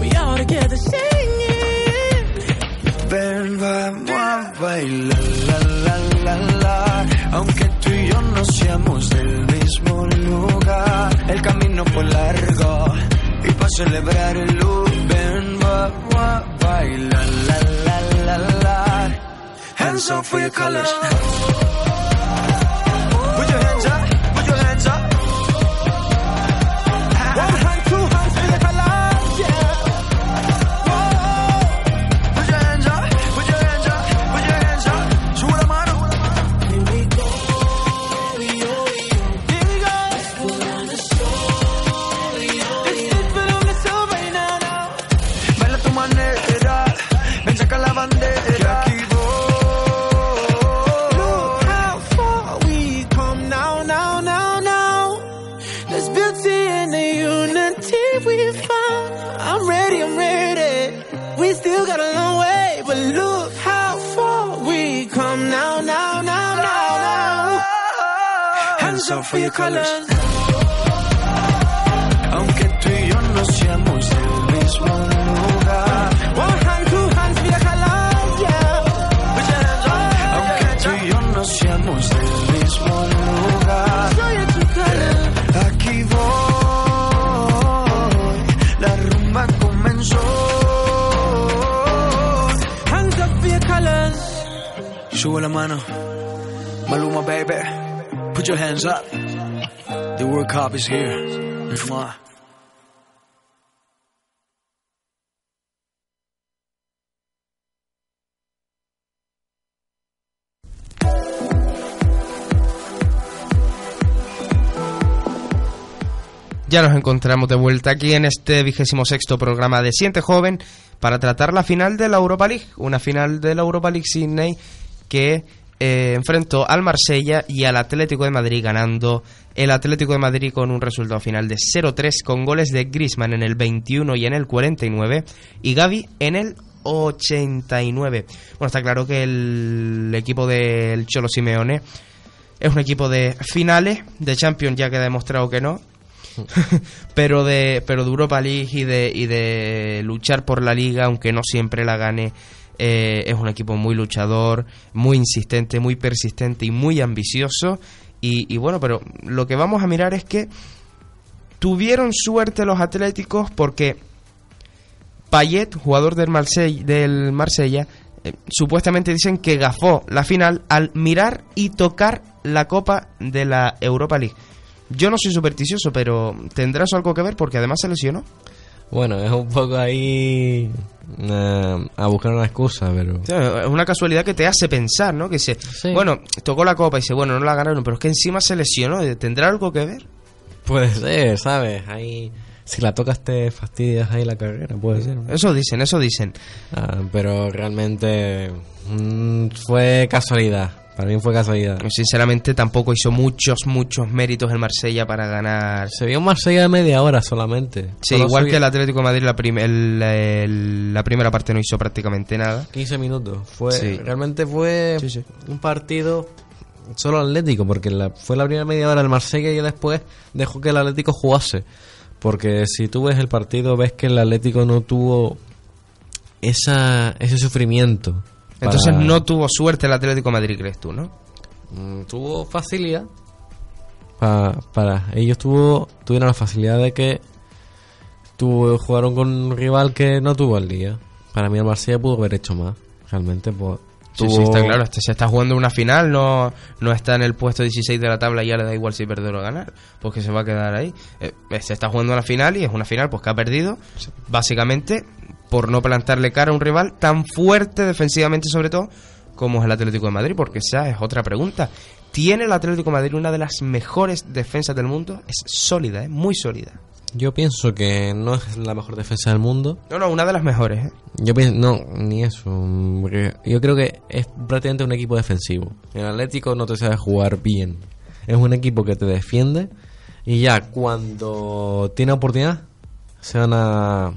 we all together singing. Ven, vamos a bailar, la, la, la, la. Aunque tú y yo no seamos del mismo lugar, el camino fue largo y para celebrar el look, la, la, la, la. Hands Hands up for your colors. Is here. Mwah. Ya nos encontramos de vuelta aquí en este vigésimo sexto programa de Siente Joven para tratar la final de la Europa League, una final de la Europa League Sydney que eh, enfrentó al Marsella y al Atlético de Madrid ganando el Atlético de Madrid con un resultado final de 0-3 con goles de Griezmann en el 21 y en el 49 y Gaby en el 89. Bueno, está claro que el equipo del Cholo Simeone es un equipo de finales de Champions ya que ha demostrado que no *laughs* pero de pero de Europa League y de y de luchar por la liga aunque no siempre la gane eh, es un equipo muy luchador muy insistente muy persistente y muy ambicioso y, y bueno pero lo que vamos a mirar es que tuvieron suerte los Atléticos porque Payet jugador del Marsella, eh, supuestamente dicen que gafó la final al mirar y tocar la copa de la Europa League yo no soy supersticioso, pero ¿tendrás algo que ver? Porque además se lesionó. Bueno, es un poco ahí eh, a buscar una excusa, pero... Es una casualidad que te hace pensar, ¿no? Que se, bueno, tocó la copa y dice, bueno, no la ganaron, pero es que encima se lesionó. ¿Tendrá algo que ver? Puede ser, ¿sabes? Ahí, si la tocas te fastidias ahí la carrera, puede ser. Eso dicen, eso dicen. Ah, pero realmente mm, fue casualidad. Para mí fue casualidad. Sinceramente tampoco hizo muchos, muchos méritos el Marsella para ganar. Se vio un Marsella de media hora solamente. Sí, Solo igual que el Atlético de Madrid, la, prim- el- el- la primera parte no hizo prácticamente nada. 15 minutos. Fue, Sí. Realmente fue Sí, sí. un partido solo atlético, porque la, fue la primera media hora del Marsella y después dejó que el Atlético jugase. Porque si tú ves el partido, ves que el Atlético no tuvo esa, ese sufrimiento. Para- Entonces no tuvo suerte el Atlético de Madrid, crees tú, ¿no? Mm, tuvo facilidad. Pa- para ellos tuvo, tuvieron la facilidad de que tuvo, jugaron con un rival que no tuvo el día. Para mí el Marsella pudo haber hecho más. Realmente, pues. Sí, tuvo- sí, está claro. Este se está jugando una final, no, no está en el puesto 16 de la tabla y ya le da igual si perder o ganar, porque se va a quedar ahí. Eh, se está jugando una final y es una final pues que ha perdido, básicamente por no plantarle cara a un rival tan fuerte defensivamente sobre todo como es el Atlético de Madrid, porque esa es otra pregunta. ¿Tiene el Atlético de Madrid una de las mejores defensas del mundo? Es sólida, ¿eh? muy sólida. Yo pienso que no es la mejor defensa del mundo. No, no, una de las mejores. ¿eh? Yo pienso, no, ni eso. porque Yo creo que es prácticamente un equipo defensivo. El Atlético no te sabe jugar bien. Es un equipo que te defiende y ya cuando tiene oportunidad se van a,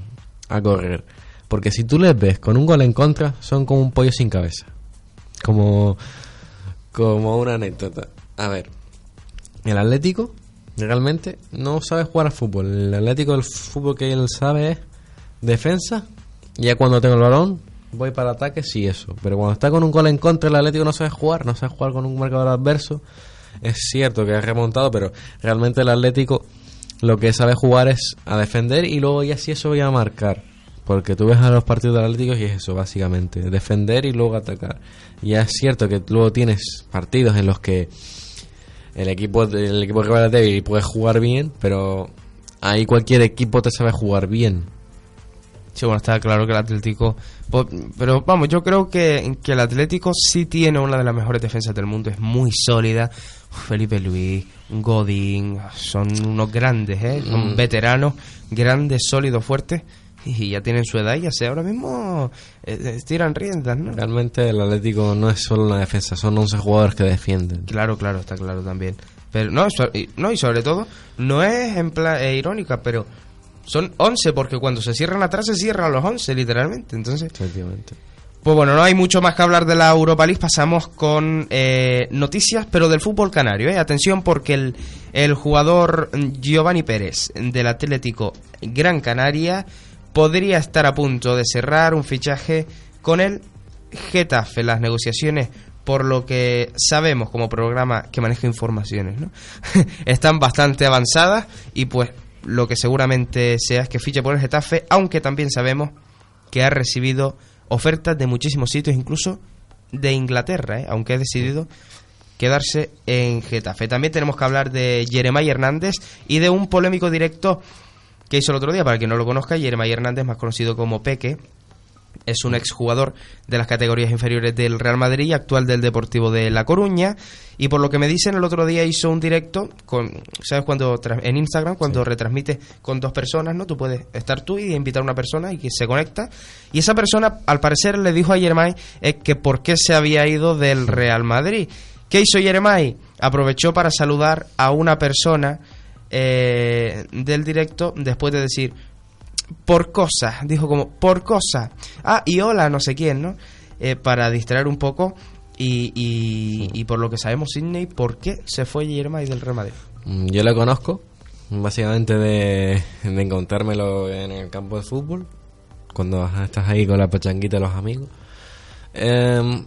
a correr. Porque si tú les ves con un gol en contra, son como un pollo sin cabeza. Como, como una anécdota. A ver, el Atlético realmente no sabe jugar al fútbol. El Atlético, el fútbol que él sabe es defensa. Ya cuando tengo el balón, voy para ataque, sí, eso. Pero cuando está con un gol en contra, el Atlético no sabe jugar, no sabe jugar con un marcador adverso. Es cierto que ha remontado, pero realmente el Atlético lo que sabe jugar es a defender y luego ya si eso voy a marcar. Porque tú ves a los partidos del Atlético y es eso, básicamente. Defender y luego atacar. Y es cierto que luego tienes partidos en los que el equipo, el equipo rival es débil y puedes jugar bien, pero ahí cualquier equipo te sabe jugar bien. Sí, bueno, está claro que el Atlético... Pero vamos, yo creo que, que el Atlético sí tiene una de las mejores defensas del mundo. Es muy sólida. Felipe Luis, Godín, son unos grandes, ¿eh? Son Mm. veteranos, grandes, sólidos, fuertes. *laughs* Y ya tienen su edad y así ahora mismo eh, eh, tiran riendas, ¿no? Realmente el Atlético no es solo una defensa, son 11 jugadores que defienden. Claro, claro, está claro también. Pero no, so- y, no y sobre todo, no es en plan eh, irónica, pero son 11 porque cuando se cierran atrás se cierran los 11 literalmente. Entonces, Efectivamente. Pues bueno, no hay mucho más que hablar de la Europa League. Pasamos con eh, noticias, pero del fútbol canario. ¿eh? Atención porque el, el jugador Giovanni Pérez del Atlético Gran Canaria podría estar a punto de cerrar un fichaje con el Getafe. Las negociaciones, por lo que sabemos como programa que maneja informaciones, ¿no? *laughs* están bastante avanzadas y pues lo que seguramente sea es que fiche por el Getafe, aunque también sabemos que ha recibido ofertas de muchísimos sitios, incluso de Inglaterra, ¿eh? aunque ha decidido quedarse en Getafe. También tenemos que hablar de Jeremiah Hernández y de un polémico directo que hizo el otro día, para quien no lo conozca, Jeremiah Hernández, más conocido como Peque, es un exjugador de las categorías inferiores del Real Madrid y actual del Deportivo de La Coruña. Y por lo que me dicen, el otro día hizo un directo con, ¿sabes? Cuando en Instagram, cuando retransmite con dos personas, ¿no? Tú puedes estar tú y invitar a una persona y que se conecta. Y esa persona, al parecer, le dijo a Jeremiah eh, que por qué se había ido del Real Madrid. ¿Qué hizo Jeremiah? Aprovechó para saludar a una persona eh, del directo después de decir por cosas, dijo como por cosas. Ah, y hola, no sé quién, ¿no? Eh, para distraer un poco y, y, por lo que sabemos, Sidney, ¿por qué se fue Jeremiah del Real Madrid? Mm, Yo lo conozco, básicamente de, encontrármelo en el campo de fútbol, cuando estás ahí con la pachanguita de los amigos. Em,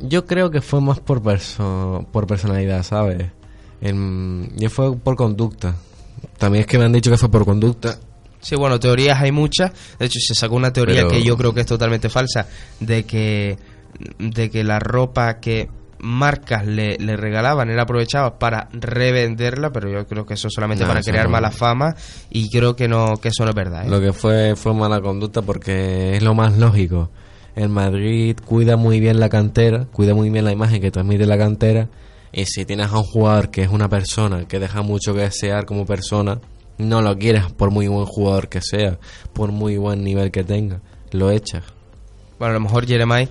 yo creo que fue más por, por personalidad, ¿sabes? Yo fue por conducta. También es que me han dicho que fue por conducta. Sí, bueno, teorías hay muchas. De hecho, se sacó una teoría Pero- que yo creo que es totalmente falsa, de que, de que la ropa que marcas le, le regalaban, él aprovechaba para revenderla, pero yo creo que eso solamente No, para eso crear no. mala fama y creo que no que eso no es verdad. ¿eh? Lo que fue fue mala conducta porque es lo más lógico. El Madrid cuida muy bien la cantera, cuida muy bien la imagen que transmite la cantera. Y si tienes a un jugador que es una persona que deja mucho que desear como persona, no lo quieres por muy buen jugador que sea, por muy buen nivel que tenga, lo echas. Bueno, a lo mejor Jeremiah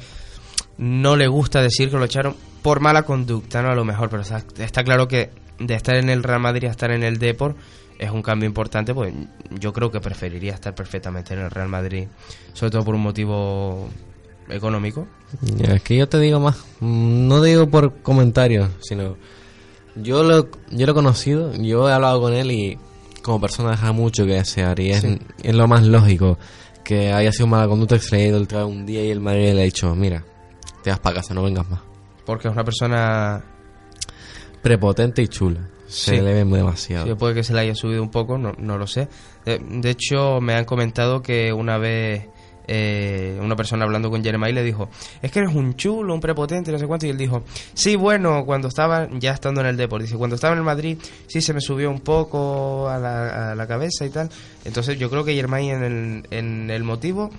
no le gusta decir que lo echaron por mala conducta, ¿no? A lo mejor, pero está, claro que de estar en el Real Madrid a estar en el Depor es un cambio importante, pues yo creo que preferiría estar perfectamente en el Real Madrid, sobre todo por un motivo económico. Es que yo te digo más, no digo por comentarios, sino yo lo, yo lo he conocido, yo he hablado con él y como persona deja mucho que desear y es, Sí. es lo más lógico que haya sido mala conducta ido el un día y el Madrid le ha dicho, mira, te vas para casa, no vengas más. Porque es una persona Prepotente y chula, se Sí. le ve demasiado. Sí, puede que se le haya subido un poco, no, no lo sé. De, de hecho, me han comentado que una vez eh, una persona hablando con Jeremiah le dijo, es que eres un chulo, un prepotente, no sé cuánto, y él dijo, sí, bueno, cuando estaba, ya estando en el deporte, dice, cuando estaba en el Madrid, sí se me subió un poco a la, cabeza y tal. Entonces yo creo que Jeremiah en el, en el motivo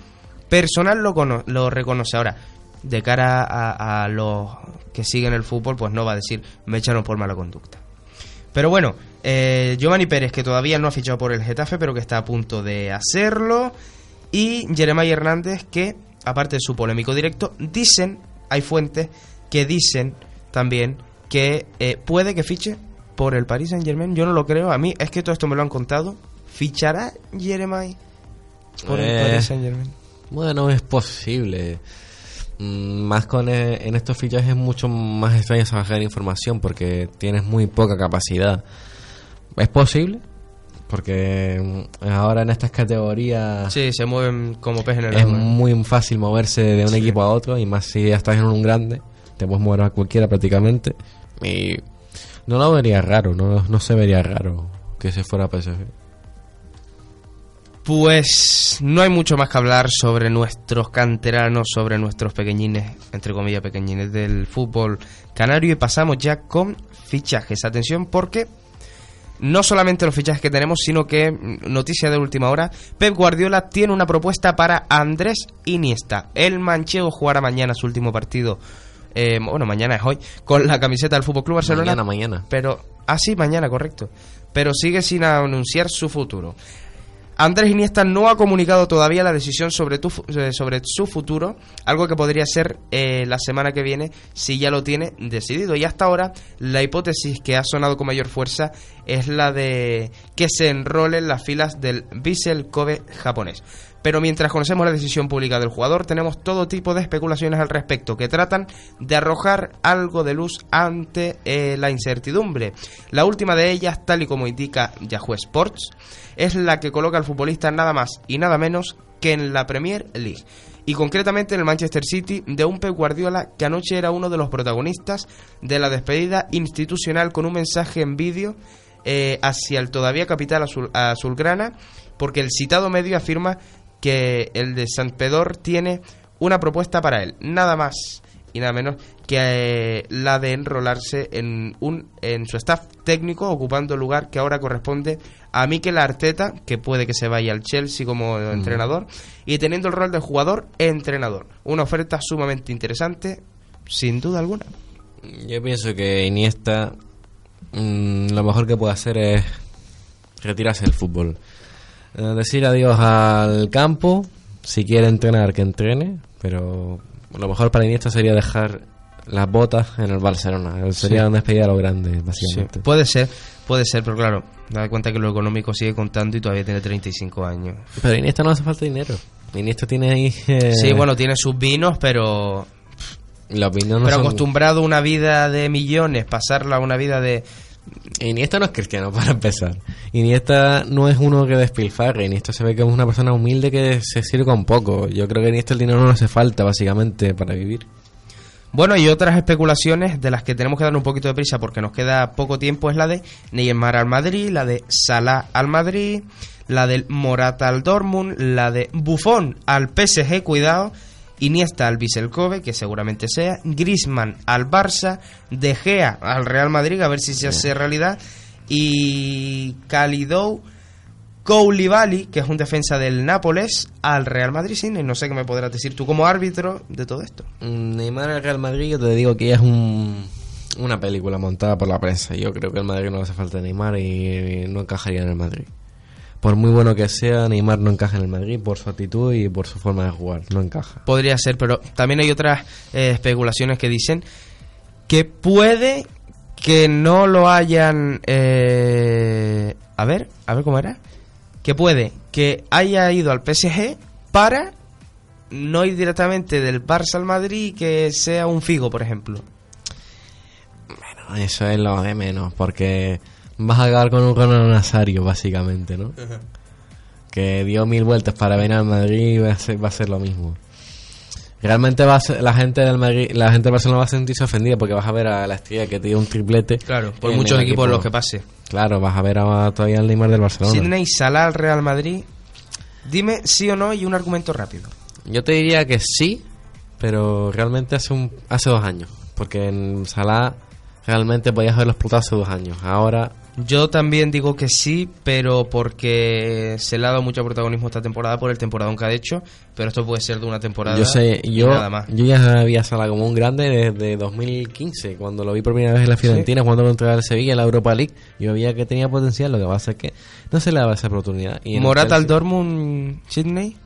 personal lo, cono- lo reconoce. Ahora, de cara a, a los que siguen el fútbol, pues no va a decir, me echaron por mala conducta. Pero bueno, eh, Giovanni Pérez, que todavía no ha fichado por el Getafe, pero que está a punto de hacerlo. Y Jeremiah Hernández, que, aparte de su polémico directo, dicen, hay fuentes que dicen también que eh, puede que fiche por el Paris Saint Germain. Yo no lo creo, a mí es que todo esto me lo han contado. ¿Fichará Jeremiah por el Eh. Paris Saint Germain? Bueno, es posible. Mm, Más con eh, en estos fichajes es mucho más extraño saber información porque tienes muy poca capacidad. Es posible porque mm, ahora en estas categorías Sí, se mueven como pez en el es agua. muy fácil moverse de un Sí. equipo a otro y más si ya estás en un grande, te puedes mover a cualquiera prácticamente. Y no lo vería raro, no, no se vería raro que se fuera a PSG. Pues no hay mucho más que hablar sobre nuestros canteranos, sobre nuestros pequeñines, entre comillas pequeñines del fútbol canario y pasamos ya con fichajes. Atención porque no solamente los fichajes que tenemos, sino que, mm, noticia de última hora, Pep Guardiola tiene una propuesta para Andrés Iniesta. El manchego jugará mañana su último partido, eh, bueno, mañana es hoy, con la camiseta del Fútbol Club Barcelona. Mañana, mañana. Pero, ah, sí, mañana, correcto. Pero sigue sin anunciar su futuro. Andrés Iniesta no ha comunicado todavía la decisión sobre, tu eh, sobre su futuro, algo que podría ser eh, la semana que viene si ya lo tiene decidido. Y hasta ahora la hipótesis que ha sonado con mayor fuerza es la de que se enrole en las filas del Vissel Kobe japonés. Pero mientras conocemos la decisión pública del jugador, tenemos todo tipo de especulaciones al respecto que tratan de arrojar algo de luz ante eh, la incertidumbre. La última de ellas, tal y como indica Yahoo Sports, es la que coloca al futbolista nada más y nada menos que en la Premier League. Y concretamente en el Manchester City de un Pep Guardiola que anoche era uno de los protagonistas de la despedida institucional con un mensaje en vídeo eh, hacia el todavía capital azul, azulgrana, porque el citado medio afirma que el de Sant Pedor tiene una propuesta para él, nada más y nada menos que eh, la de enrolarse en un en su staff técnico ocupando el lugar que ahora corresponde a Mikel Arteta, que puede que se vaya al Chelsea como entrenador y teniendo el rol de jugador entrenador. Una oferta sumamente interesante, sin duda alguna. Yo pienso que Iniesta mm, lo mejor que puede hacer es retirarse del fútbol. Eh, decir adiós al campo, si quiere entrenar, que entrene, pero lo mejor para Iniesta sería dejar las botas en el Barcelona. Sería Sí. una despedida a lo grande, básicamente. Puede ser, puede ser, pero claro, da cuenta que lo económico sigue contando y todavía tiene 35 años. Pero Iniesta no hace falta dinero. Iniesta tiene ahí... eh, Sí, bueno, tiene sus vinos, pero la opinión no pero son- acostumbrado a una vida de millones, pasarla a una vida de Iniesta no es cristiano, *laughs* para empezar. Iniesta no es uno que despilfarre. Iniesta se ve que es una persona humilde que se sirve con poco. Yo creo que Iniesta el dinero no hace falta, básicamente, para vivir. Bueno, y otras especulaciones de las que tenemos que dar un poquito de prisa porque nos queda poco tiempo es la de Neymar al Madrid, la de Salah al Madrid, la del Morata al Dortmund, la de Buffon al PSG, cuidado, Iniesta al Vissel Kobe, que seguramente sea, Griezmann al Barça, De Gea al Real Madrid, a ver si se hace realidad, y Kalidou Koulibaly, que es un defensa del Nápoles, al Real Madrid, sí, no sé qué me podrás decir tú como árbitro de todo esto. Mm, Neymar al Real Madrid, yo te digo que es un, una película montada por la prensa. Yo creo que el Madrid no hace falta Neymar y no encajaría en el Madrid. Por muy bueno que sea, Neymar no encaja en el Madrid por su actitud y por su forma de jugar. No encaja. Podría ser, pero también hay otras eh, especulaciones que dicen que puede que no lo hayan... eh, a ver, a ver cómo era. Que puede que haya ido al PSG para no ir directamente del Barça al Madrid y que sea un Figo, por ejemplo. Bueno, eso es lo de menos, porque vas a acabar con un Ronald Nazario, básicamente, ¿no? Que dio mil vueltas para venir al Madrid y va a ser, va a ser lo mismo. Realmente va a ser- la gente del Madrid, la gente del Barcelona va a sentirse ofendida porque vas a ver a la estrella que tiene un triplete. Claro, por muchos equipos equipo. los que pase. Claro, vas a ver a, todavía al Neymar del Barcelona. Sidney Salah al Real Madrid. Dime sí o no y un argumento rápido. Yo te diría que sí, pero realmente hace un hace dos años, porque en Salah realmente podías haberlo explotado hace dos años. Ahora Yo también digo que sí, pero porque se le ha dado mucho protagonismo esta temporada por el temporadón que ha hecho, pero esto puede ser de una temporada Yo sé, yo, nada más. yo ya había Sala como un grande desde 2015, cuando lo vi por primera vez en la Fiorentina, jugando contra el Sevilla en la Europa League. Yo veía que tenía potencial, lo que pasa es que no se le daba esa oportunidad. Y Morata al Dortmund, Sydney.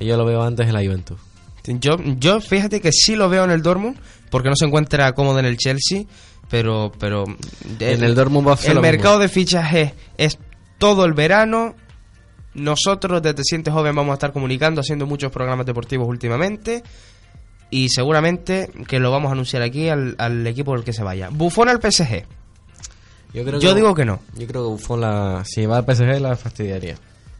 Yo lo veo antes en la Juventus. Yo, yo fíjate que sí lo veo en el Dortmund, porque no se encuentra cómodo en el Chelsea, pero... pero En el Dortmund va a hacer El lo mercado mismo. de fichajes es todo el verano. Nosotros desde Siente Joven vamos a estar comunicando, haciendo muchos programas deportivos últimamente. Y seguramente que lo vamos a anunciar aquí al, al equipo del que se vaya. Bufón al PSG. Yo, creo Yo digo que no. Yo creo que Buffon la, si va al PSG la fastidiaría.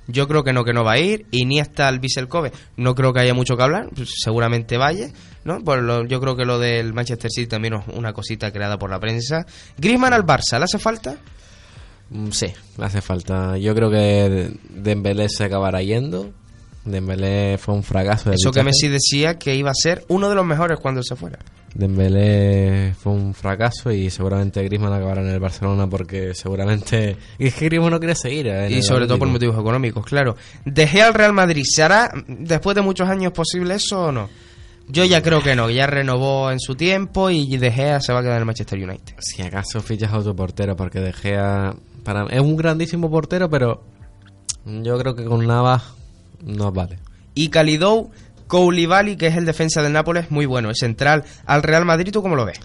Yo creo que no, que no va a ir. Iniesta al Vissel Kobe. No creo que haya mucho que hablar. pues seguramente vaya. ¿no? Por lo- yo creo que lo del Manchester City también es una cosita creada por la prensa. Griezmann al Barça. ¿Le hace falta? Mm, Sí, le hace falta. Yo creo que Dembélé se acabará yendo. Dembélé fue un fracaso. de Eso que. Messi decía que iba a ser uno de los mejores cuando se fuera. Dembélé fue un fracaso y seguramente Griezmann acabará en el Barcelona porque seguramente *laughs* es que Griezmann no quiere seguir. eh, Y sobre todo por motivos económicos, claro. Dejé al Real Madrid. ¿Se hará después de muchos años posible eso o no? Yo ya creo que no, que ya renovó en su tiempo y De Gea se va a quedar en el Manchester United. Si acaso fichas a otro portero porque De Gea para es un grandísimo portero, pero yo creo que con Navas no vale. Y Kalidou Koulibaly, que es el defensa del Nápoles, muy bueno, es central al Real Madrid. ¿Tú cómo lo ves?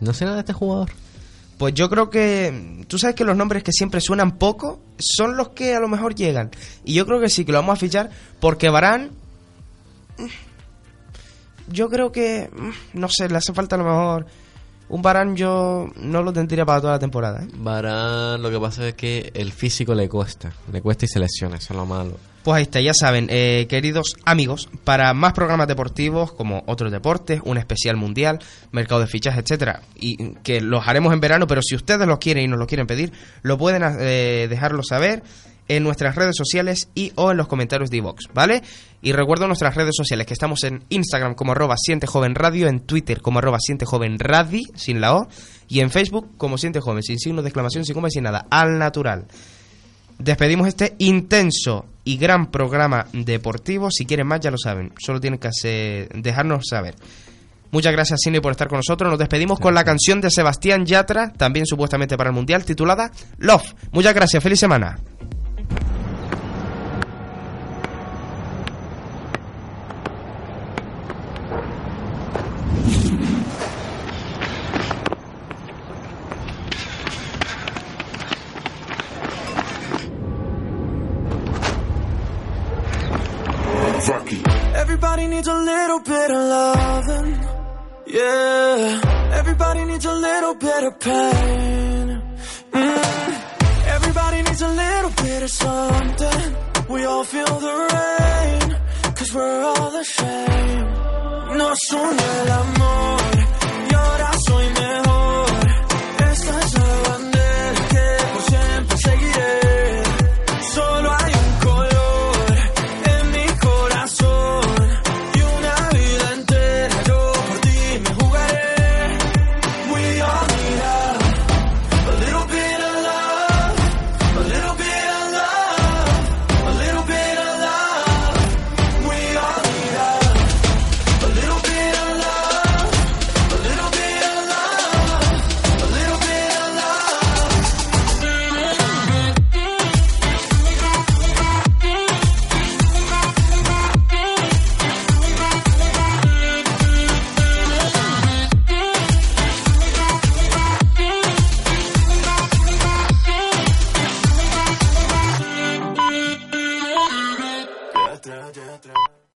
No sé nada de este jugador. Pues yo creo que. Tú sabes que los nombres que siempre suenan poco son los que a lo mejor llegan. Y yo creo que sí, que lo vamos a fichar porque Barán. Yo creo que. mm, No sé, le hace falta a lo mejor. Un Barán yo no lo tendría para toda la temporada. ¿eh? Varane, lo que pasa es que el físico le cuesta, le cuesta y se lesiona, eso es lo malo. Pues ahí está, ya saben, eh, queridos amigos, para más programas deportivos como otros deportes, un especial mundial, mercado de fichas, etcétera, y que los haremos en verano, pero si ustedes los quieren y nos lo quieren pedir, lo pueden eh, dejarlo saber en nuestras redes sociales y o en los comentarios de iVox, ¿vale? Y recuerdo nuestras redes sociales, que estamos en Instagram como arroba siente joven radio, en Twitter como arroba siente joven sin la O, y en Facebook como siente joven, sin signo de exclamación, sin coma sin nada, al natural. Despedimos este intenso y gran programa deportivo. Si quieren más, ya lo saben. Solo tienen que hacer- dejarnos saber. Muchas gracias, Cine, por estar con nosotros. Nos despedimos con la canción de Sebastián Yatra, también supuestamente para el Mundial, titulada Love. Muchas gracias. Feliz semana. Of loving. Yeah. Everybody needs a little bit of pain. Mm. Everybody needs a little bit of something. We all feel the rain. Cause we're all the same. Nos une el amor.